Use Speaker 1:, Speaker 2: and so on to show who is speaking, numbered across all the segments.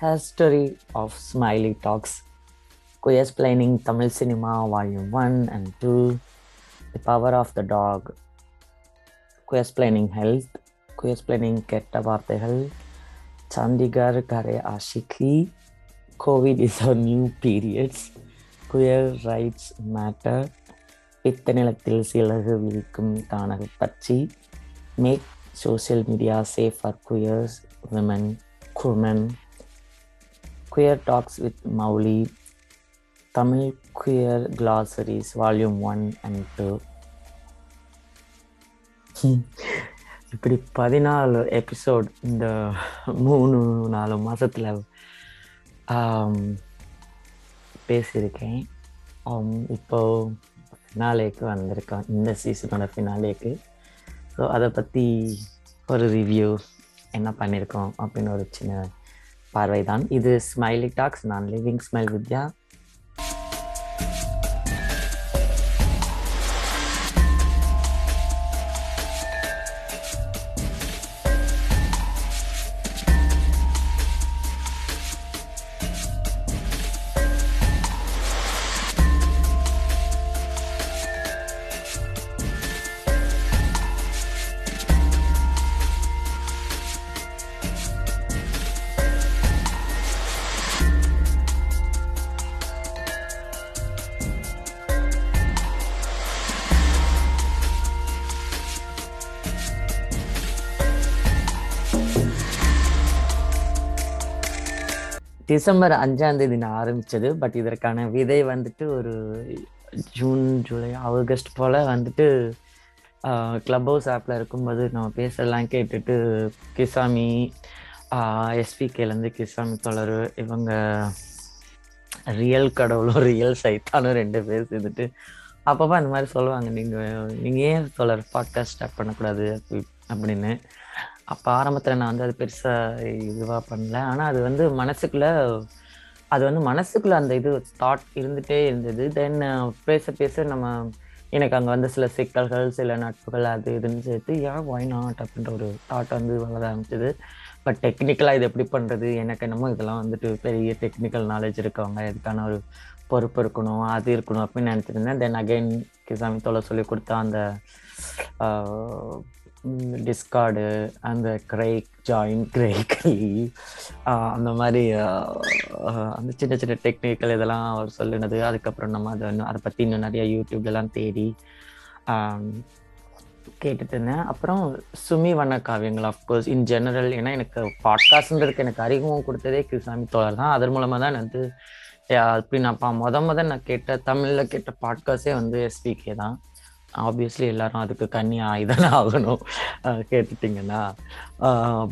Speaker 1: History of Smiley Talks. Queersplaining Tamil Cinema Volume 1 and 2. The Power of the Dog. Queersplaining Health. Queersplaining கெட்ட வார்த்தைகள் Chandigarh Kare Aashiqui Covid is a new periods queer rights matter பித்த நிலத்தில் சிலகு விரிக்கும் காணல் பற்றி make social media safe for queers women Kuman queer talks with Mouli Tamil queer glossaries volume one and two இப்படி பதினாலு episode இந்த மூணு நாலு மாதத்தில் பேசியிருக்கேன். இப்போ ஃபினாலேக்கு வந்திருக்கேன் இந்த சீசனோட ஃபினாலேக்கு ஸோ அதை பற்றி ஒரு ரிவ்யூ என்ன பண்ணியிருக்கோம் அப்படின்னு ஒரு சின்ன பார்வை தான் இது ஸ்மைலி டாக்ஸ் நான் லிவிங் ஸ்மைல் வித்யா. டிசம்பர் அஞ்சாம் தேதி நான் ஆரம்பிச்சது பட் இதற்கான விதை வந்துட்டு ஒரு ஜூன் ஜூலை ஆகஸ்ட் போல் வந்துட்டு கிளப் ஹவுஸ் ஆப்பில் இருக்கும்போது நம்ம பேசலாம் கேட்டுட்டு கிசாமி எஸ்பிகேலேருந்து கிசாமி தொடர் இவங்க ரியல் கடவுளும் ரியல் சைத்தானும் ரெண்டு பேர் சேர்ந்துட்டு அப்பப்போ அந்த மாதிரி சொல்லுவாங்க. நீங்கள் நீங்கள் ஏன் தொடர் பாட்காஸ்ட் ஸ்டார்ட் பண்ணக்கூடாது அப்படி அப்படின்னு. அப்போ ஆரம்பத்தில் நான் வந்து அது பெருசாக இதுவாக பண்ணல. ஆனால் அது வந்து மனசுக்குள்ளே அது வந்து மனசுக்குள்ளே அந்த இது தாட் இருந்துகிட்டே இருந்தது. தென் பேச பேச நம்ம எனக்கு அங்கே வந்து சில சிக்கல்கள் சில நட்புகள் அது இதுன்னு சேர்த்து ஏன் ஒய் நாட் அப்படின்ற ஒரு தாட் வந்து வளர ஆரம்பிச்சது. பட் டெக்னிக்கலாக இது எப்படி பண்ணுறது எனக்கு என்னமோ இதெல்லாம் வந்துட்டு பெரிய டெக்னிக்கல் நாலேஜ் இருக்கவங்க இதுக்கான ஒரு பொறுப்பு இருக்கணும் அது இருக்கணும் அப்படின்னு நினச்சிருந்தேன் தென் அகைன் கிசாமி தோலை சொல்லி கொடுத்தா அந்த டிஸ்கார்டு அந்த கிரேக் ஜாயின் கிரேக் அந்த மாதிரி அந்த சின்ன சின்ன டெக்னிக்கல் இதெல்லாம் அவர் சொல்லினது. அதுக்கப்புறம் நம்ம அதை அதை பற்றி இன்னும் நிறைய யூடியூப்லலாம் தேடி கேட்டுட்டு இருந்தேன். அப்புறம் சுமி வண்ண காவியங்கள் அஃப்கோர்ஸ் இன் ஜெனரல் ஏன்னா எனக்கு பாட்காஸ்ட்ன்றதுக்கு எனக்கு அறிமுகம் கொடுத்ததே கிருஷ்ணாமி தோழர் தான். அதன் மூலமாக தான் வந்து அப்படி நான் பா முத முத நான் கேட்ட தமிழில் கேட்ட பாட்காஸ்டே வந்து எஸ்பிகே தான். ஆப்வியஸ்லி எல்லாரும் அதுக்கு கண்ணி இதெல்லாம் ஆகணும். கேட்டுட்டிங்கன்னா.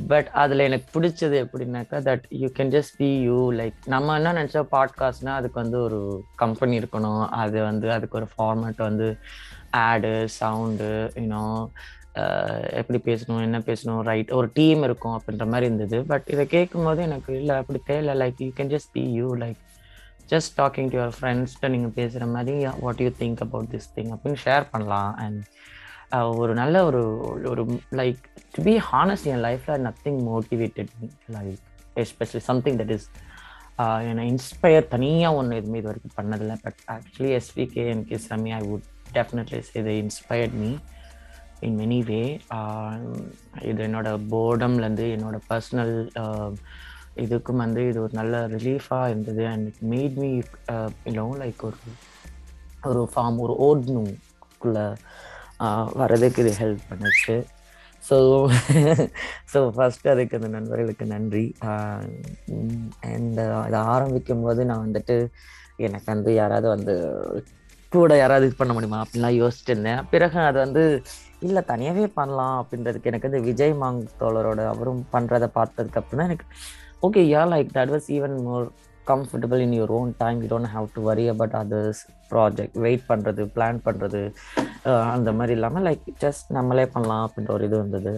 Speaker 1: பட் அதில் எனக்கு பிடிச்சது எப்படின்னாக்கா that you can just be you like நம்ம என்ன நினச்சா பாட்காஸ்ட்னா அதுக்கு வந்து ஒரு கம்பெனி இருக்கணும். அது வந்து அதுக்கு ஒரு ஃபார்மேட் வந்து ஆடு சவுண்டு யூனோ எப்படி பேசணும் என்ன பேசணும் ரைட் ஒரு டீம் இருக்கும் அப்படின்ற மாதிரி இருந்தது. பட் இதை கேட்கும்போது எனக்கு இல்லை அப்படி தேவை like you can just be you like just talking to your ஃப்ரெண்ட்ஸ்கிட்ட நீங்கள் பேசுகிற மாதிரி what you think about this thing அப்படின்னு ஷேர் பண்ணலாம். அண்ட் ஒரு நல்ல ஒரு ஒரு லைக் டு பி ஹானஸ்ட் என் லைஃப்பில் nothing motivated like especially something that is என்னை இன்ஸ்பயர் தனியாக ஒன்று எதுவுமே இது வரைக்கும் பண்ணதில்லை. பட் ஆக்சுவலி எஸ்விகே அண்ட் கிஸ்ரமி ஐ வுட் டெஃபினெட்லி இது inspired me in many way இது என்னோட போர்டம்லேருந்து என்னோட பர்சனல் இதுக்கும் வந்து இது ஒரு நல்ல ரிலீஃபாக இருந்தது. And it made me you know like ஒரு ஒரு ஃபார்ம் ஒரு ஓட்னுக்குள்ளே uh, வர்றதுக்கு இது ஹெல்ப் பண்ணுச்சு. ஸோ ஸோ ஃபஸ்ட்டு அதுக்கு அந்த நண்பர்களுக்கு நன்றி. Uh, அண்ட் அதை uh, ஆரம்பிக்கும் போது நான் வந்துட்டு எனக்கு வந்து யாராவது வந்து கூட யாராவது இது பண்ண முடியுமா அப்படின்லாம் யோசிச்சுட்டு இருந்தேன். பிறகு அது வந்து இல்லை தனியாகவே பண்ணலாம் அப்படின்றதுக்கு எனக்கு வந்து விஜய் மாங் தோழரோட அவரும் பண்ணுறதை பார்த்ததுக்கு அப்புறம் தான் எனக்கு okay ya like that was even more comfortable in your own time you don't have to worry about others project wait பண்ணுறது பிளான் பண்ணுறது அந்த மாதிரி இல்லாமல் லைக் ஜஸ்ட் நம்மளே பண்ணலாம் அப்படின்ற ஒரு இது இருந்தது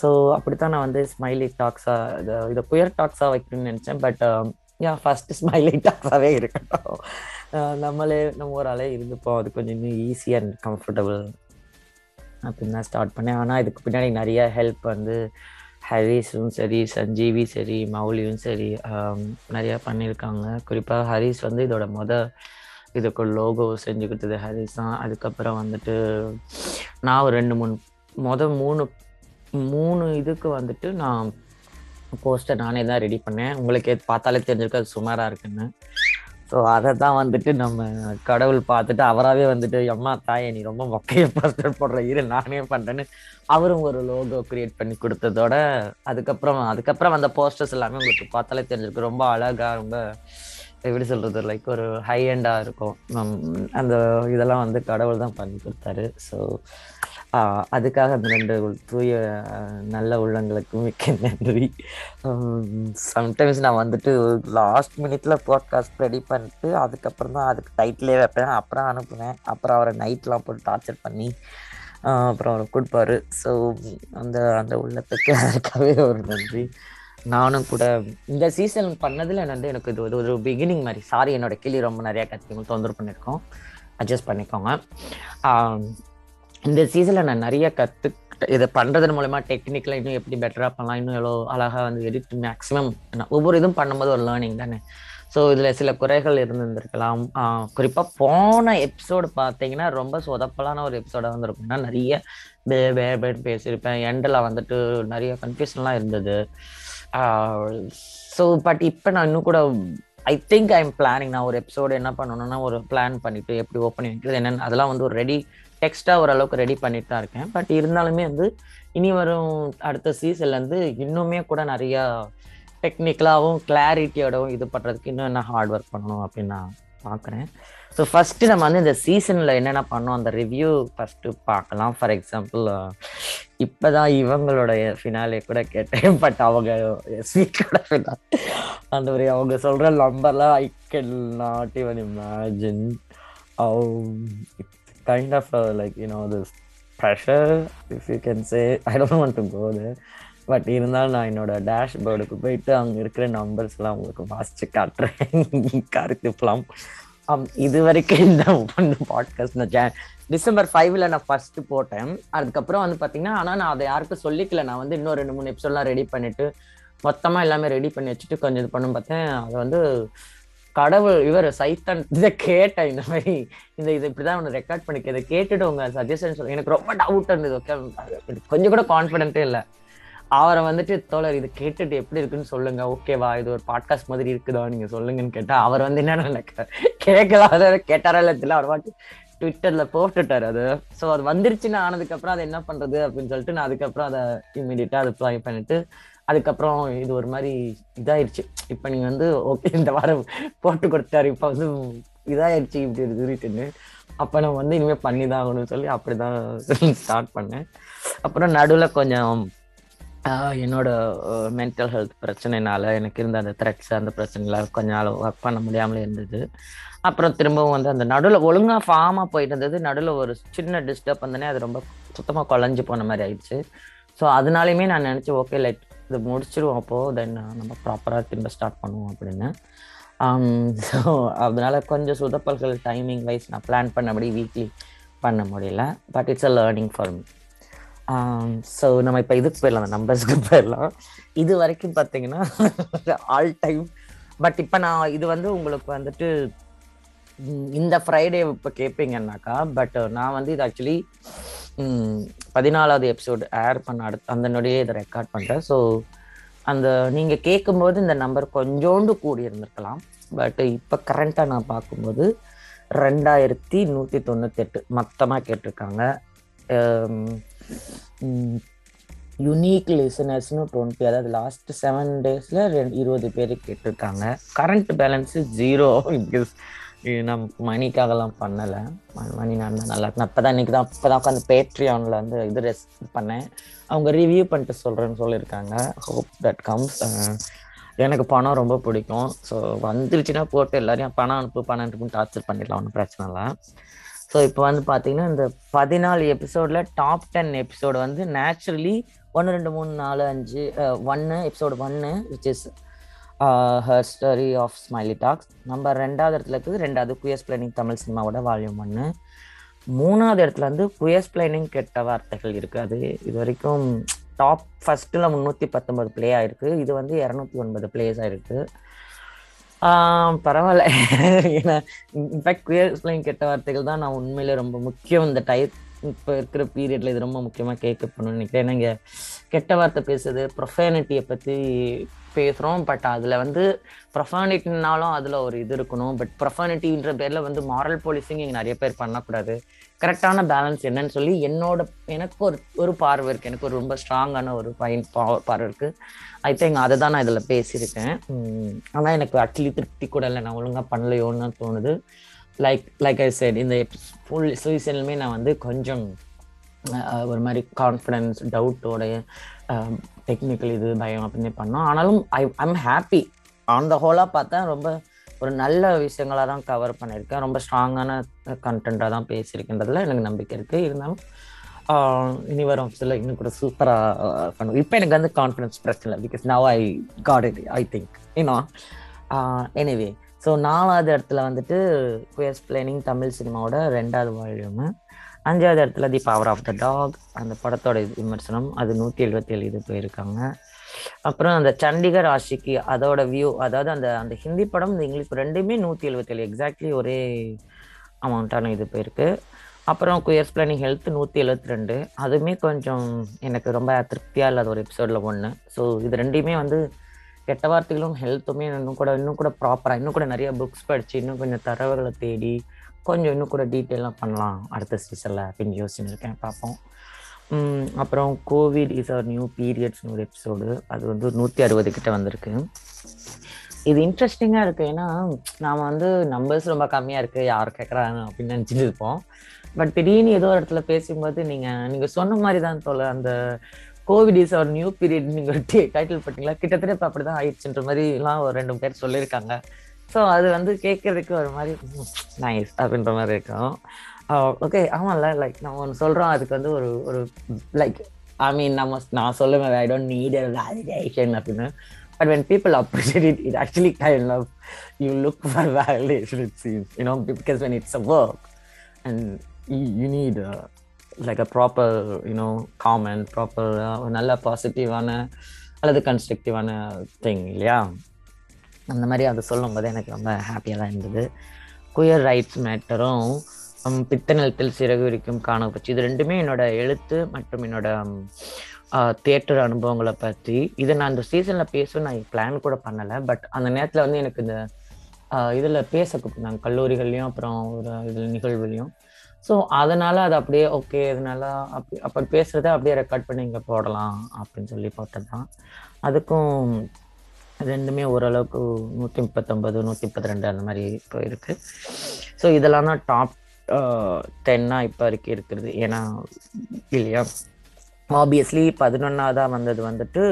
Speaker 1: ஸோ அப்படித்தான் நான் வந்து ஸ்மைலி டாக்ஸாக இதை இதை குயர் டாக்ஸாக வைக்கணும்னு நினச்சேன். பட் யா ஃபஸ்ட்டு ஸ்மைலி டாக்ஸாகவே இருக்கட்டும். Uh, நம்மளே நம்ம ஒரு ஆளே இருந்துப்போம். அது கொஞ்சம் இன்னும் ஈஸி அண்ட் கம்ஃபர்டபுள் அப்படின்னு தான் ஸ்டார்ட் பண்ணேன். ஆனால் இதுக்கு பின்னாடி நிறைய ஹெல்ப் வந்து ஹரிஸும் சரி சஞ்சீவி சரி மௌலியும் சரி நிறையா பண்ணியிருக்காங்க. குறிப்பாக ஹரிஸ் வந்து இதோட மொத இதுக்கு லோகோ செஞ்சு கொடுத்தது ஹரிஸ் தான். அதுக்கப்புறம் வந்துட்டு நான் ஒரு ரெண்டு மூணு மொத மூணு மூணு இதுக்கு வந்துட்டு நான் போஸ்டர் நானே தான் ரெடி பண்ணேன். உங்களுக்கே பார்த்தாலே தெரிஞ்சிருக்கு அது சுமாராக இருக்குன்னு. ஸோ அதை தான் வந்துட்டு நம்ம கடவுள் பார்த்துட்டு அவராகவே வந்துட்டு அம்மா தாயே நீ ரொம்ப மொக்கைய போஸ்டர் போடுற இரு நானே பண்ணுறேன்னு அவரும் ஒரு லோகோ கிரியேட் பண்ணி கொடுத்ததோட அதுக்கப்புறம் அதுக்கப்புறம் அந்த போஸ்டர்ஸ் எல்லாமே உங்களுக்கு பார்த்தாலே தெரிஞ்சிருக்கு ரொம்ப அழகாக ரொம்ப எப்படி சொல்கிறது லைக் ஒரு ஹை எண்டா இருக்கும். நம்- அந்த இதெல்லாம் வந்து கடவுள் தான் பண்ணி கொடுத்தாரு. ஸோ அதுக்காக அந்த ரெண்டு தூய நல்ல உள்ளங்களுக்கு மிக்க நன்றி. சம்டைம்ஸ் நான் வந்துட்டு லாஸ்ட் மினிட்ல பாட்காஸ்ட் ரெடி பண்ணிட்டு அதுக்கப்புறம் தான் அதுக்கு டைட்டிலே வைப்பேன். அப்புறம் அனுப்புவேன். அப்புறம் அவரை நைட்லாம் போட்டு டார்ச்சர் பண்ணி அப்புறம் அவரை கொடுப்பாரு ஸோ அந்த அந்த உள்ளத்துக்கு அதுக்காகவே ஒரு நன்றி. நானும் கூட இந்த சீசன் பண்ணதில் வந்து எனக்கு இது ஒரு- ஒரு பிகினிங் மாதிரி. சாரி என்னோட கிளி ரொம்ப நிறையா கத்தியும் தொந்தரவு பண்ணியிருக்கோம் அட்ஜஸ்ட் பண்ணிக்கோங்க. இந்த சீசனில் நான் நிறைய கற்றுக்கிட்ட இதை பண்ணுறதன் மூலமா டெக்னிக்கலாக இன்னும் எப்படி பெட்டராக பண்ணலாம் இன்னும் எவ்வளோ அழகாக வந்து எடிட் மேக்ஸிமம் ஒவ்வொரு இதுவும் பண்ணும்போது ஒரு லேர்னிங் தானே. ஸோ இதில் சில குறைகள் இருந்திருந்திருக்கலாம். குறிப்பாக போன எபிசோடு பார்த்தீங்கன்னா ரொம்ப சொதப்பலான ஒரு எபிசோடாக வந்துருக்கும். நான் நிறைய பே பே பேர் பேசியிருப்பேன். எண்டில் வந்துட்டு நிறைய கன்ஃபியூஷன்லாம் இருந்தது. ஸோ பட் இப்போ நான் இன்னும் கூட I think I am planning நான் ஒரு எபிசோடு என்ன பண்ணணும்னா ஒரு பிளான் பண்ணிவிட்டு எப்படி ஓப்பன் பண்ணிக்கிறது என்னென்னு அதெல்லாம் வந்து ஒரு ரெடி டெக்ஸ்ட்டாக ஓரளவுக்கு ரெடி பண்ணிட்டு தான் இருக்கேன். பட் இருந்தாலுமே வந்து இனி வரும் அடுத்த சீசன்லேருந்து இன்னுமே கூட நிறையா டெக்னிக்கலாகவும் கிளாரிட்டியோடவும் இது பண்ணுறதுக்கு இன்னும் என்ன ஹார்ட் ஒர்க் பண்ணணும் அப்படின்னு நான் பார்க்குறேன் ஸோ ஃபஸ்ட்டு நம்ம வந்து இந்த சீசனில் என்னென்ன பண்ணோம்? அந்த ரிவ்யூ ஃபஸ்ட்டு பார்க்கலாம். ஃபார் எக்ஸாம்பிள் இப்போ தான் இவங்களுடைய ஃபினாலே கூட கேட்டேன். பட் அவங்க ஸ்வீட்டோட ஃபினால் அந்த மாதிரி அவங்க சொல்கிற நம்பர்லாம் I can not even imagine kind of like know this pressure if you can say. I don't want to go there. But இருந்தாலும் நான் என்னோட டேஷ்போர்டுக்கு போயிட்டு அங்கே இருக்கிற நம்பர்ஸ்லாம் உங்களுக்கு வாசிச்சு காட்டுறேன். கருத்துப்பலாம் இது வரைக்கும் இந்த பாட்காஸ்ட் நான் டிசம்பர் ஃபைவ்ல நான் ஃபர்ஸ்ட் போட்டேன். அதுக்கப்புறம் வந்து பார்த்தீங்கன்னா ஆனால் நான் அதை யாருக்கும் சொல்லிக்கல. நான் வந்து இன்னும் ரெண்டு மூணு எபிசோட்லாம் ரெடி பண்ணிட்டு மொத்தமாக எல்லாமே ரெடி பண்ணி வச்சுட்டு கொஞ்சம் இது பண்ணு பார்த்தேன். அது வந்து கடவுள் இவர் சைத்தன். இதை கேட்டேன் இந்த மாதிரி. இந்த இது இப்படிதான் ஒன்று ரெக்கார்ட் பண்ணிக்க. இதை கேட்டுட்டு உங்க சஜஷன் சொல்ல எனக்கு ரொம்ப டவுட் இருந்தது ஓகே கொஞ்சம் கூட கான்ஃபிடென்ட்டே இல்லை. அவரை வந்துட்டு தோழர் இது கேட்டுட்டு எப்படி இருக்குன்னு சொல்லுங்க ஓகேவா இது ஒரு பாட்காஸ்ட் மாதிரி இருக்குதா? நீங்க சொல்லுங்கன்னு கேட்டா அவர் வந்து என்ன எனக்கு கேட்கலாத கேட்டாரா இல்லை தெரியல. அவர் பாட்டு ட்விட்டர்ல போட்டுட்டாரு அது. ஸோ அது வந்துருச்சுன்னு ஆனதுக்கு அப்புறம் அதை என்ன பண்றது அப்படின்னு சொல்லிட்டு நான் அதுக்கப்புறம் அதை இம்மிடியட்டா அது ப்ளை பண்ணிட்டு அதுக்கப்புறம் இது ஒரு மாதிரி இதாயிருச்சு. இப்போ நீங்க வந்து ஓகே இந்த வாரம் போட்டு கொடுத்தாரு இப்போ வந்து இதாயிருச்சு இப்படி இருக்குன்னு அப்போ நான் வந்து இனிமேல் பண்ணி தான் ஆகணும்னு சொல்லி அப்படிதான் ஸ்டார்ட் பண்ணேன். அப்புறம் நடுவில் கொஞ்சம் என்னோட மென்டல் ஹெல்த் பிரச்சனைனால எனக்கு இருந்த அந்த த்ரெட்ஸ் அந்த பிரச்சனைல கொஞ்ச நாள் ஒர்க் பண்ண முடியாமலே இருந்தது. அப்புறம் திரும்பவும் வந்து அந்த நடுவில் ஒழுங்காக ஃபார்மாக போயிட்டு இருந்தது. நடுவில் ஒரு சின்ன டிஸ்டர்ப் வந்தனே அது ரொம்ப சுத்தமாக குழஞ்சி போன மாதிரி ஆயிடுச்சு. ஸோ அதனாலையுமே நான் நினச்சி ஓகே லைட் இது முடிச்சிடுவோம் அப்போது தென் நம்ம ப்ராப்பராக திரும்ப ஸ்டார்ட் பண்ணுவோம் அப்படின்னு. Um, ஸோ அதனால கொஞ்சம் சுதப்பல்கள் டைமிங் வைஸ் நான் பிளான் பண்ணபடி வீக்லி பண்ண முடியல but it's a learning for me so நம்ம இப்போ இதுக்கு போயிடலாம் அந்த நம்பர்ஸ்க்கு போயிடலாம். இது வரைக்கும் பார்த்தீங்கன்னா ஆல் டைம் பட் இப்போ நான் இது வந்து உங்களுக்கு வந்துட்டு இந்த ஃப்ரைடே இப்போ கேட்பீங்கன்னாக்கா பட் நான் வந்து இது ஆக்சுவலி பதினாலாவது எபிசோடு ஏர் பண்ண அடுத்து அந்த நொடியே இதை ரெக்கார்ட் பண்ணுறேன் ஸோ அந்த நீங்கள் கேட்கும்போது இந்த நம்பர் கொஞ்சோண்டு கூடி இருந்திருக்கலாம். பட் இப்போ கரண்ட்டாக நான் பார்க்கும்போது ரெண்டாயிரத்தி நூற்றி தொண்ணூத்தெட்டு மொத்தமாக கேட்டிருக்காங்க. யுனீக் லிசனர்ஸ்னு டுவெண்ட்டி அதாவது லாஸ்ட் செவன் டேஸில் ரெண்டு இருபது பேர் கேட்டிருக்காங்க. கரண்ட் பேலன்ஸு ஜீரோ பிகாஸ் நான் மணிக்காகலாம் பண்ணலை. மணி நான் தான் நல்லா நான் இப்போ தான் இன்னைக்கு தான் இப்போ தான் உட்காந்து பேட்ரியானில் வந்து இது ரெஸ் பண்ணேன். அவங்க ரிவ்யூ பண்ணிட்டு சொல்கிறேன்னு சொல்லியிருக்காங்க. ஹோப் தட் கம்ஸ் எனக்கு பணம் ரொம்ப பிடிக்கும். ஸோ வந்துருச்சுன்னா போட்டு எல்லாரையும் பணம் அனுப்பு பணம் அனுப்புன்னு டார்ச்சர் பண்ணிடலாம் ஒன்றும் பிரச்சனை இல்லை. ஸோ இப்போ வந்து பார்த்தீங்கன்னா இந்த பதினாலு எபிசோடில் டாப் டென் எபிசோடு வந்து நேச்சுரலி ஒன்று ரெண்டு மூணு நாலு அஞ்சு ஒன்று எபிசோடு ஒன்று which is her story of smiley talks நம்ம ரெண்டாவது இடத்துல இருக்குது. ரெண்டாவது குயஸ் பிளானிங் தமிழ் சினிமாவோட வால்யூம் ஒன்று மூணாவது இடத்துல வந்து குயஸ் பிளானிங் கெட்ட வார்த்தைகள் இருக்காது. இது வரைக்கும் டாப் ஃபர்ஸ்ட்டில் முந்நூற்றி பத்தொன்பது ப்ளே ஆயிருக்கு. இது வந்து இரநூத்தி ஒன்பது பிளேஸ் ஆயிருக்கு. பரவாயில்ல. ஏன்னா இன்ஃபேக்ட் குயர்ஸ் ஸ்லைங் கெட்ட வார்த்தைகள் தான் நான் உண்மையிலே ரொம்ப முக்கியம். இந்த டைப் இப்போ இருக்கிற பீரியடில் இது ரொம்ப முக்கியமாக கேட்க பண்ணணும்னு நினைக்கிறேன். ஏன்னா இங்கே கெட்ட வார்த்தை பேசுறது ப்ரொஃபேனிட்டியை பற்றி பேசுகிறோம் பட் அதில் வந்து ப்ரொஃபானிட்டினாலும் அதில் ஒரு இது இருக்கணும். பட் ப்ரொஃபானிட்டின்ற பேரில் வந்து மாரல் போலீஸிங் இங்கே நிறைய பேர் பண்ணக்கூடாது. கரெக்டான பேலன்ஸ் என்னன்னு சொல்லி என்னோட எனக்கு ஒரு ஒரு பார்வை இருக்குது எனக்கு ஒரு ரொம்ப ஸ்ட்ராங்கான ஒரு பயன் பார்வை இருக்குது ஐ திங்க் அதை தான் நான் இதில் பேசியிருக்கேன். ஆனால் எனக்கு ஆக்சுவலி திருப்தி கூட இல்லை. நான் ஒழுங்காக பண்ணலையோன்னு தோணுது. லைக் லைக் ஐ சைட் இந்த ஃபுல் சீசன்லுமே நான் வந்து கொஞ்சம் ஒரு மாதிரி கான்ஃபிடென்ஸ் டவுட்டோட டெக்னிக்கல் இது பயம் அப்படின்னு பண்ணோம். ஆனாலும் I I'm happy on the ஹோலாக பார்த்தா ரொம்ப ஒரு நல்ல விஷயங்களாக தான் கவர் பண்ணியிருக்கேன். ரொம்ப ஸ்ட்ராங்கான கண்டென்ட்டாக தான் பேசியிருக்கின்றதுல எனக்கு நம்பிக்கை இருக்குது இருந்தாலும் இனி வரும் சில இன்னும் கூட சூப்பராக பண்ணுவோம். இப்போ எனக்கு வந்து கான்ஃபிடன்ஸ் பிரச்சனை இல்லை. Because now I got it I think ஏன்னா எனிவே ஸோ நாலாவது இடத்துல வந்துட்டு குயர்ஸ் பிளேனிங் தமிழ் சினிமாவோட ரெண்டாவது வால்யூமு அஞ்சாவது இடத்துல the power of the dog அந்த படத்தோட விமர்சனம். அது நூற்றி எழுபத்தி ஏழு இது போயிருக்காங்க. அப்புறம் அந்த சண்டிகர் ஆஷிக்கு அதோட வியூ அதாவது அந்த அந்த ஹிந்தி படம் இந்த இங்கிலீஷ் ரெண்டுமே நூற்றி எழுபத்தேழு எக்ஸாக்ட்லி ஒரே அமௌண்ட்டான இது போயிருக்கு. அப்புறம் குயர்ஸ் பிளானிங் ஹெல்த் நூற்றி எழுபத்தி ரெண்டு அதுவுமே கொஞ்சம் எனக்கு ரொம்ப திருப்தியாக இல்லாத ஒரு எபிசோடில் ஒன்று ஸோ இது ரெண்டையுமே வந்து கெட்ட வார்த்தைகளும் ஹெல்த்துமே இன்னும் கூட இன்னும் கூட ப்ராப்பராக இன்னும் கூட நிறைய புக்ஸ் படித்து இன்னும் கொஞ்சம் தரவுகளை தேடி கொஞ்சம் இன்னும் கூட டீட்டெயிலாக பண்ணலாம். அடுத்த சீசனில் அப்படின்னு யோசிச்சுன்னு இருக்கேன் பார்ப்போம் அப்புறம் கோவிட் இஸ் அவர் நியூ பீரியட்ஸ்னு ஒரு எபிசோடு அது வந்து நூற்றி அறுபது கிட்ட வந்திருக்கு. இது இன்ட்ரெஸ்டிங்காக இருக்குது ஏன்னா நாம் வந்து நம்பர்ஸ் ரொம்ப கம்மியாக இருக்குது யார் கேட்குறாங்க அப்படின்னு நினச்சிட்டு இருப்போம். பட் திடீர்னு ஏதோ ஒரு இடத்துல பேசும்போது நீங்கள் நீங்கள் சொன்ன மாதிரி தான் தோல அந்த covid is our new period நீங்கள் டைட்டில் போட்டீங்களா? கிட்டத்தட்ட இப்போ அப்படி தான் மாதிரி மாதிரிலாம் ஒரு ரெண்டு பேர் சொல்லியிருக்காங்க. ஸோ அது வந்து கேட்கறதுக்கு ஒரு மாதிரி நைஸ் அப்படின்ற மாதிரி இருக்கும். ஓகே ஆமாம்ல லைக் நம்ம ஒன்று சொல்கிறோம் அதுக்கு வந்து ஒரு ஒரு லைக் ஐ மீன் நம்ம நான் சொல்லுவேன் I don't need a validation அப்படின்னு. But when people appreciate it it actually kind of you look for validation it seems you know because when it's a work and you need like a proper you know a proper uh, ஒரு நல்ல பாசிட்டிவான அல்லது கன்ஸ்ட்ரக்டிவான thing இல்லையா? அந்த மாதிரி அதை சொல்லும்போது எனக்கு ரொம்ப ஹாப்பியாக தான் இருந்தது. குயர் ரைட்ஸ் மேட்டரும் பித்தநிலத்தில் சிறகு விரிக்கும் காணப்போச்சு இது ரெண்டுமே என்னோட எழுத்து மற்றும் என்னோட தியேட்டர் அனுபவங்களை பற்றி. இதை நான் அந்த சீசனில் பேச நான் பிளான் கூட பண்ணலை. பட் அந்த நேரத்தில் வந்து எனக்கு இந்த இதில் பேச கூப்பிட்டாங்க கல்லூரிகள்லையும் அப்புறம் ஒரு இதில் நிகழ்வுலையும். ஸோ அதனால் அது அப்படியே ஓகே இதனால அப்படி அப்படி பேசுகிறத அப்படியே ரெக்கார்ட் பண்ணி இங்கே போடலாம் அப்படின்னு சொல்லி பார்த்தது தான் அதுக்கும் ரெண்டுமே ஓரளவுக்கு நூற்றி முப்பத்தொம்பது நூற்றி முப்பத்தி ரெண்டு அந்த மாதிரி இப்போ இருக்குது ஸோ இதெல்லாம் தான் டாப் டென்னாக இப்போ வரைக்கும் இருக்கிறது. ஏன்னா இல்லையா? ஆப்வியஸ்லி பதினொன்றாவதாக வந்தது வந்துட்டு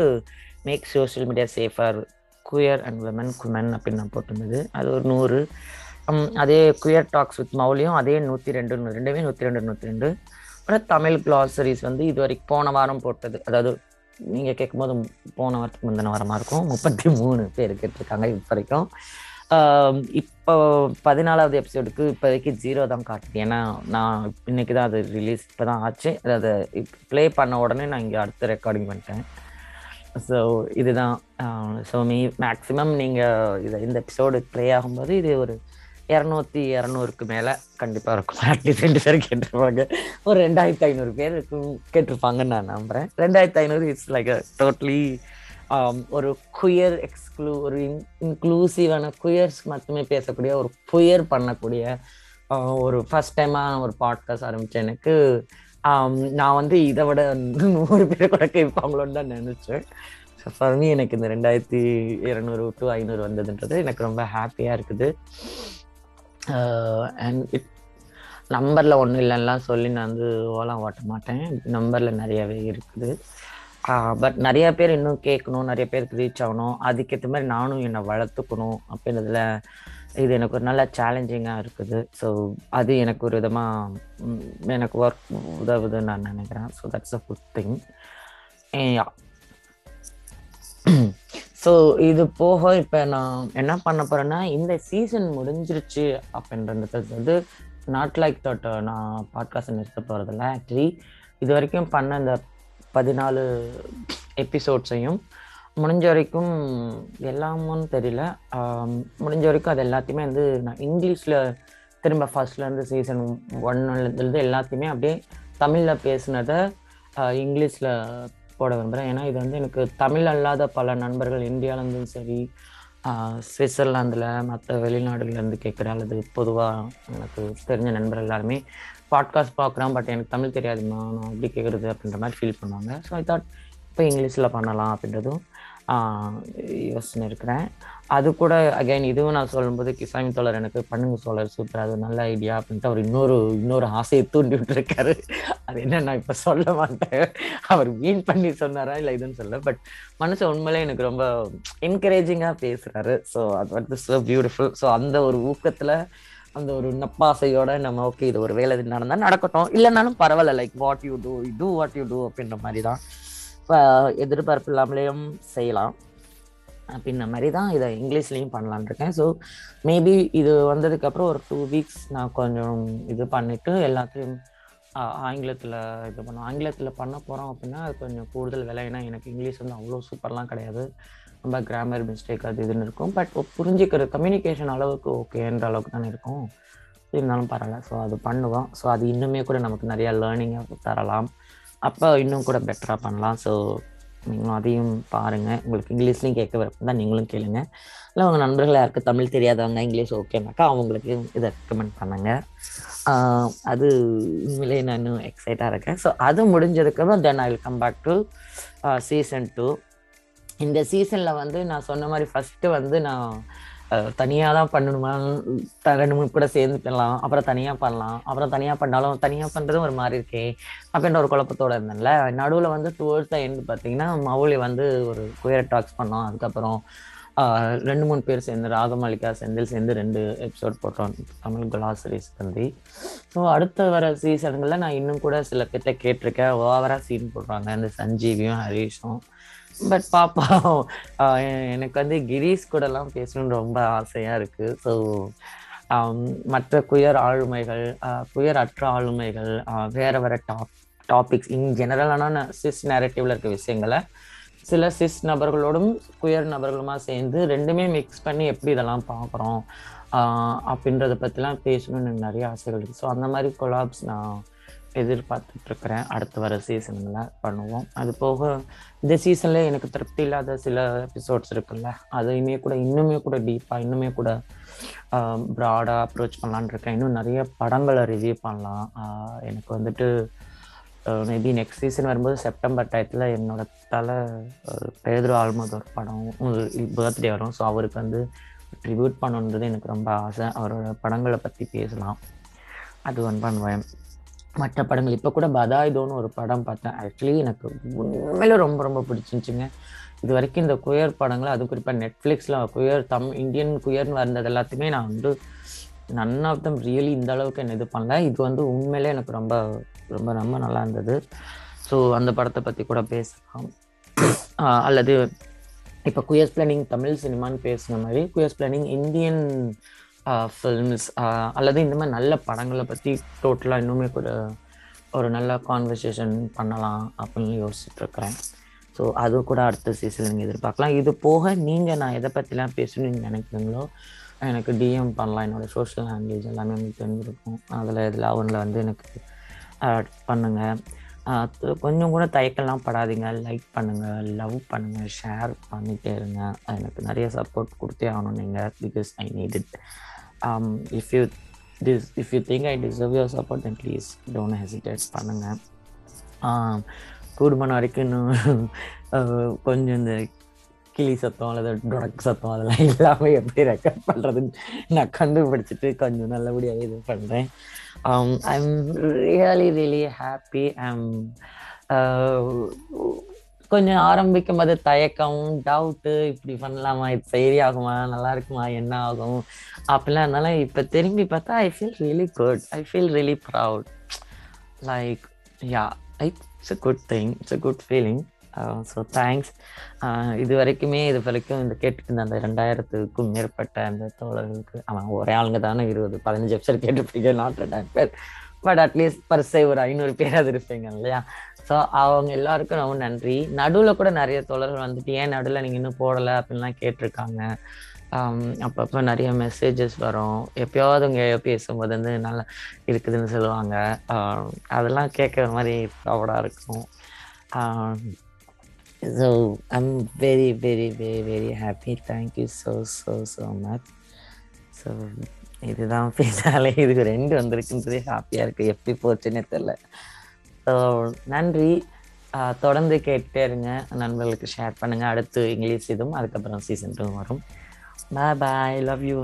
Speaker 1: make social media safer queer and women குமென் அப்படின்னு நான் போட்டிருந்தது. அது ஒரு நூறு. அதே குயர் டாக்ஸ் வித் மௌலியும் அதே நூற்றி ரெண்டு ரெண்டுமே நூற்றி ரெண்டு நூற்றி ரெண்டு அப்புறம் தமிழ் கிளாசரிஸ் வந்து இது வரைக்கும் போன வாரம் போட்டது. அதாவது நீங்கள் கேட்கும்போது போன வாரத்துக்கு முந்தின வாரமாக இருக்கும். முப்பத்தி மூணு பேர் கேட்டிருக்காங்க இப்போ வரைக்கும் இப்போ பதினாலாவது எபிசோடுக்கு இப்போதைக்கு ஜீரோ தான் காட்டுது. ஏன்னா நான் இன்னைக்கு தான் அது ரிலீஸ் இப்போ தான் ஆச்சு. அதை ப்ளே பண்ண உடனே நான் இங்கே அடுத்த ரெக்கார்டிங் பண்ணிட்டேன். ஸோ இதுதான். ஸோ மீ மேக்ஸிமம் நீங்கள் இதை இந்த எபிசோடு ப்ளே ஆகும்போது இது ஒரு இரநூத்தி இரநூறுக்கு மேலே கண்டிப்பாக இருக்கும். அட்லீஸ்ட் ரெண்டு பேர் கேட்டிருப்பாங்க. ஒரு ரெண்டாயிரத்தி ஐநூறு பேர் கேட்டிருப்பாங்கன்னு நான் நம்புகிறேன் ரெண்டாயிரத்தி ஐநூறு இட்ஸ் லைக் டோட்டலி ஒரு குயர் எக்ஸ்க்ளூ ஒரு இன் இன்க்ளூசிவான குயர்ஸ் மட்டுமே பேசக்கூடிய ஒரு புயர் பண்ணக்கூடிய uh, ஒரு ஃபர்ஸ்ட் டைமாக ஒரு பாட்காஸ்ட் ஆரம்பித்தேன் எனக்கு. Um, நான் வந்து இதை விட நூறு பேர் கூட கேட்பாங்களோன்னு தான் நினச்சேன். ஃபார் எனக்கு இந்த ரெண்டாயிரத்தி இரநூறு டு ஐநூறு வந்ததுன்றது எனக்கு ரொம்ப ஹாப்பியாக இருக்குது. Uh, அண்ட் இட் நம்பரில் ஒன்றும் இல்லைன்னா சொல்லி நான் வந்து ஓலாம் ஓட்ட மாட்டேன். நம்பரில் நிறையவே இருக்குது. Uh, பட் நிறையா பேர் இன்னும் கேட்கணும் நிறைய பேருக்கு ரீச் ஆகணும். அதுக்கேற்ற மாதிரி நானும் என்னை வளர்த்துக்கணும் அப்படின்றதுல இது எனக்கு ஒரு நல்ல சேலஞ்சிங்காக இருக்குது. ஸோ அது எனக்கு ஒரு விதமாக எனக்கு ஒர்க் உதவுதுன்னு நான் நினைக்கிறேன். So that's a good thing so இது போக இப்போ நான் என்ன பண்ண போறேன்னா இந்த சீசன் முடிஞ்சிருச்சு அப்படின்றது வந்து நாட் லைக் தட் நான் பாட்காஸ்ட் நிறுத்த போகிறதில்ல ஆக்சுவலி இது வரைக்கும் பண்ண இந்த பதினாலு எபிசோட்ஸையும் முடிஞ்ச வரைக்கும் எல்லாமும் தெரியல. முடிஞ்ச வரைக்கும் அது எல்லாத்தையுமே வந்து நான் இங்கிலீஷில் திரும்ப ஃபர்ஸ்ட்லேருந்து சீசன் ஒன்னுலேருந்து எல்லாத்தையுமே அப்படியே தமிழில் பேசுனதை இங்கிலீஷில் போட விரும்புகிறேன் ஏன்னா இது வந்து எனக்கு தமிழ் அல்லாத பல நண்பர்கள் இந்தியாவிலேருந்தும் சரி சுவிட்சர்லாந்தில் மற்ற வெளிநாடுகள்லேருந்து கேட்குற அல்லது பொதுவாக எனக்கு தெரிஞ்ச நண்பர்கள் எல்லாருமே பாட்காஸ்ட் பார்க்குறான் பட் எனக்கு தமிழ் தெரியாதுமா நான் எப்படி கேட்குறது அப்படின்ற மாதிரி ஃபீல் பண்ணுவாங்க. ஸோ ஐ தாட் இப்போ இங்கிலீஷில் பண்ணலாம் அப்படின்றதும் யோசனை இருக்கிறேன் அது கூட அகைன் இதுவும் நான் சொல்லும்போது கிசாமி தோழர் எனக்கு பண்ணுங்க சோழர் சூப்பர். அது நல்ல ஐடியா அப்படின்ட்டு அவர் இன்னொரு இன்னொரு ஆசையை தூண்டி விட்டுருக்காரு அது என்ன நான் இப்போ சொல்ல மாட்டேன். அவர் மீன் பண்ணி சொன்னாரா இல்லை இதுன்னு சொல்ல பட் மனசு உண்மையிலே எனக்கு ரொம்ப என்கரேஜிங்காக பேசுகிறாரு ஸோ அது வந்து ஸோ பியூட்டிஃபுல் ஸோ அந்த ஒரு ஊக்கத்தில் அந்த ஒரு நப்பாசையோட நம்ம ஓகே இது ஒரு வேலை இது நடந்தால் நடக்கட்டும். இல்லைனாலும் பரவாயில்ல. Like what you do do what you do அப்படின்ற மாதிரி தான். எதிர்பார்ப்பு இல்லாமலேயும் செய்யலாம். அப்படின்ன மாதிரி தான் இதை இங்கிலீஷ்லேயும் பண்ணலான்னு இருக்கேன். ஸோ மேபி இது வந்ததுக்கப்புறம் ஒரு டூ வீக்ஸ் நான் கொஞ்சம் இது பண்ணிவிட்டு எல்லாத்தையும் ஆங்கிலத்தில் இது பண்ணோம் ஆங்கிலத்தில் பண்ண போகிறோம் அப்படின்னா அது கொஞ்சம் கூடுதல் விலை. ஏன்னா எனக்கு இங்கிலீஷ் வந்து அவ்வளோ சூப்பர்லாம் கிடையாது. ரொம்ப கிராமர் மிஸ்டேக் அது இதுன்னு இருக்கும். பட் புரிஞ்சுக்கிற கம்யூனிகேஷன் அளவுக்கு ஓகேன்ற அளவுக்கு தானே இருக்கும். இருந்தாலும் பரவாயில்ல. ஸோ அது பண்ணுவோம். ஸோ அது இன்னுமே கூட நமக்கு நிறையா லேர்னிங்காக தரலாம். அப்போ இன்னும் கூட பெட்டராக பண்ணலாம். ஸோ நீங்களும் அதையும் பாருங்கள் உங்களுக்கு இங்கிலீஷ்லையும் கேட்க விருப்பம் தான் நீங்களும் கேளுங்க. இல்லை உங்கள் நண்பர்கள் யாருக்கு தமிழ் தெரியாதவங்க இங்கிலீஷ் ஓகேனாக்கா அவங்களுக்கு இதை ரெக்கமெண்ட் பண்ணுங்க. அது உண்மையிலே நான் இன்னும் எக்ஸைட்டாக இருக்கேன். ஸோ அது முடிஞ்சதுக்கப்புறம் then I will come back to season two இந்த சீசனில் வந்து நான் சொன்ன மாதிரி ஃபஸ்ட்டு வந்து நான் தனியாக தான் பண்ணணுமா? ரெண்டு மூணு கூட சேர்ந்து பண்ணலாம். அப்புறம் தனியாக பண்ணலாம். அப்புறம் தனியாக பண்ணாலும் தனியாக பண்ணுறதும் ஒரு மாதிரி இருக்கே. அப்படின்ற ஒரு குழப்பத்தோடு இருந்தேன்ல. நடுவில் வந்து டுவர்ட்ஸ் த எண்ட் பார்த்தீங்கன்னா மவுளி வந்து ஒரு குயர் டாக்ஸ் பண்ணோம். அதுக்கப்புறம் ரெண்டு மூணு பேர் சேர்ந்து ராகமாலிகா செந்தில் சேர்ந்து ரெண்டு எபிசோட் போட்டோம். தமிழ் குலாசரிஸ் பந்தி ஸோ அடுத்த வர சீசன்களில் நான் இன்னும் கூட சில பேர்கிட்ட கேட்டிருக்கேன். ஓவராக சீன் போடுறாங்க. இந்த சஞ்சீவியும் ஹரீஷும். பட் பாப்பா எனக்கு வந்து கிரீஷ் கூடலாம் பேசணும்னு ரொம்ப ஆசையாக இருக்குது ஸோ மற்ற குயர் ஆளுமைகள் குயர் அற்ற ஆளுமைகள் வேறு வேற வேற டாப் டாபிக்ஸ் இன் ஜெனரலான சிஸ் நேரட்டிவ்ல இருக்க விஷயங்களை சில சிஸ் நபர்களோடும் குயர் நபர்களுமா சேர்ந்து ரெண்டுமே மிக்ஸ் பண்ணி எப்படி இதெல்லாம் பார்க்குறோம் அப்படின்றத பற்றிலாம் பேசணும்னு எனக்கு நிறைய ஆசைகள் இருக்குது ஸோ அந்த மாதிரி கொலாப்ஸ் நான் எதிர்பார்த்துட்ருக்குறேன் அடுத்து வர சீசனில் பண்ணுவோம். அது போக இந்த சீசன்ல எனக்கு திருப்தி இல்லாத சில எபிசோட்ஸ் இருக்குல்ல. அதையுமே கூட இன்னுமே கூட டீப்பா இன்னுமே கூட ப்ராடாக அப்ரோச் பண்ணலான்னு இருக்கேன். இன்னும் நிறைய படங்களை ரிவ்யூ பண்ணலாம். எனக்கு வந்துட்டு மேபி நெக்ஸ்ட் சீசன் வரும்போது செப்டம்பர் டயத்தில் என்னோட தலை பேதுரு ஆல்மதோர் படம் பர்த்டே வரும். ஸோ அவருக்கு வந்து ட்ரிபியூட் பண்ணணுன்றது எனக்கு ரொம்ப ஆசை. அவரோட படங்களை பற்றி பேசலாம். அது ஒன் பண்ணுவேன் மற்ற படங்கள். இப்போ கூட பதாயுதோன்னு ஒரு படம் பார்த்தேன். ஆக்சுவலி எனக்கு உண்மையில ரொம்ப ரொம்ப பிடிச்சிருந்துச்சுங்க. இது வரைக்கும் இந்த குயர் படங்கள் அது குறிப்பாக நெட்ஃப்ளிக்ஸில் குயர் தம் இந்தியன் குயர்னு வந்தது எல்லாத்தையுமே நான் வந்து நன் ஆஃப் தம் ரியலி இந்த அளவுக்கு என்ன இது பண்ணல. இது வந்து உண்மையிலே எனக்கு ரொம்ப ரொம்ப ரொம்ப நல்லா இருந்தது. ஸோ அந்த படத்தை பற்றி கூட பேசலாம். அல்லது இப்போ குயர்ஸ் பிளானிங் தமிழ் சினிமான்னு பேசுன மாதிரி குயர்ஸ் பிளானிங் இந்தியன் ஃபில்ம்ஸ் அல்லது இந்த மாதிரி நல்ல படங்களை பற்றி டோட்டலாக இன்னுமே கூட ஒரு நல்ல கான்வர்சேஷன் பண்ணலாம் அப்படின்னு யோசிச்சுட்ருக்குறேன் ஸோ அது கூட அடுத்த சீசன் நீங்கள் எதிர்பார்க்கலாம். இது போக நீங்கள் நான் எதை பற்றிலாம் பேசணும்னு நினைக்கிறீங்களோ எனக்கு டிஎம் பண்ணலாம். என்னோடய சோஷியல் ஹேண்டில்ஸ் எல்லாமே உங்களுக்கு தெரிஞ்சிருக்கும். அதில் இதில் ஒன்றில் வந்து எனக்கு பண்ணுங்கள் கொஞ்சம் கூட தயக்கெல்லாம் படாதீங்க. லைக் பண்ணுங்கள் லவ் பண்ணுங்கள் ஷேர் பண்ணிட்டே இருங்க. எனக்கு நிறைய சப்போர்ட் கொடுத்தே ஆகணும் நீங்கள் because I need it if you this if you think I deserve your support then please don't hesitate பண்ணுங்க. கூடுமான வரைக்கும் இன்னும் கொஞ்சம் இந்த கிளி சத்தம் அல்லது டொடக் சத்தம் அதெல்லாம் இல்லாமல் எப்படி ரெக்கார்ட் பண்ணுறதுன்னு நான் கண்டுபிடிச்சிட்டு கொஞ்சம் நல்லபடியாக இது பண்ணுறேன் I'm really really happy I'm கொஞ்சம் ஆரம்பிக்கும் போது தயக்கம் டவுட்டு இப்படி பண்ணலாமா? இது சரியாகுமா? நல்லா இருக்குமா? என்ன ஆகும்? அப்படிலாம் இருந்தாலும் இப்போ திரும்பி பார்த்தா I feel really good I feel really proud like yeah it's a good thing it's a good feeling so thanks இது வரைக்குமே இது வரைக்கும் இந்த கேட்டுட்டு இருந்த அந்த ரெண்டாயிரத்துக்கும் மேற்பட்ட அந்த தோழர்களுக்கு அவன் ஒரே ஆளுங்க தானே இருபது பதினஞ்சு எபிசோட் கேட்டுருப்பீங்க நாட் ரெண்டாயிரம் பேர் பட் அட்லீஸ்ட் பரிசை ஒரு ஐநூறு பேராது இருப்பீங்க இல்லையா? ஸோ அவங்க எல்லாருக்கும் ரொம்ப நன்றி. நடுவில் கூட நிறைய தோழர்கள் வந்துட்டு ஏன் நடுவில் நீங்கள் இன்னும் போடலை? அப்படின்லாம் கேட்டிருக்காங்க. அப்பப்போ நிறைய மெசேஜஸ் வரும். எப்பயாவது அவங்க பேசும்போது வந்து நல்லா இருக்குதுன்னு சொல்லுவாங்க. அதெல்லாம் கேட்குற மாதிரி ப்ரௌடாக இருக்கும். So I'm very very very very happy thank you so so so much so இதுதான் பேசாலே இதுக்கு ரெண்டு வந்திருக்குன்றதே ஹாப்பியாக இருக்குது எப்படி போச்சுன்னே தெரில ஸோ நன்றி. தொடர்ந்து கேட்டே இருங்க. நண்பர்களுக்கு ஷேர் பண்ணுங்கள் அடுத்து இங்கிலீஷ் இதுவும் அதுக்கப்புறம் சீசன் டூ வரும். பாய் பாய் லவ் யூ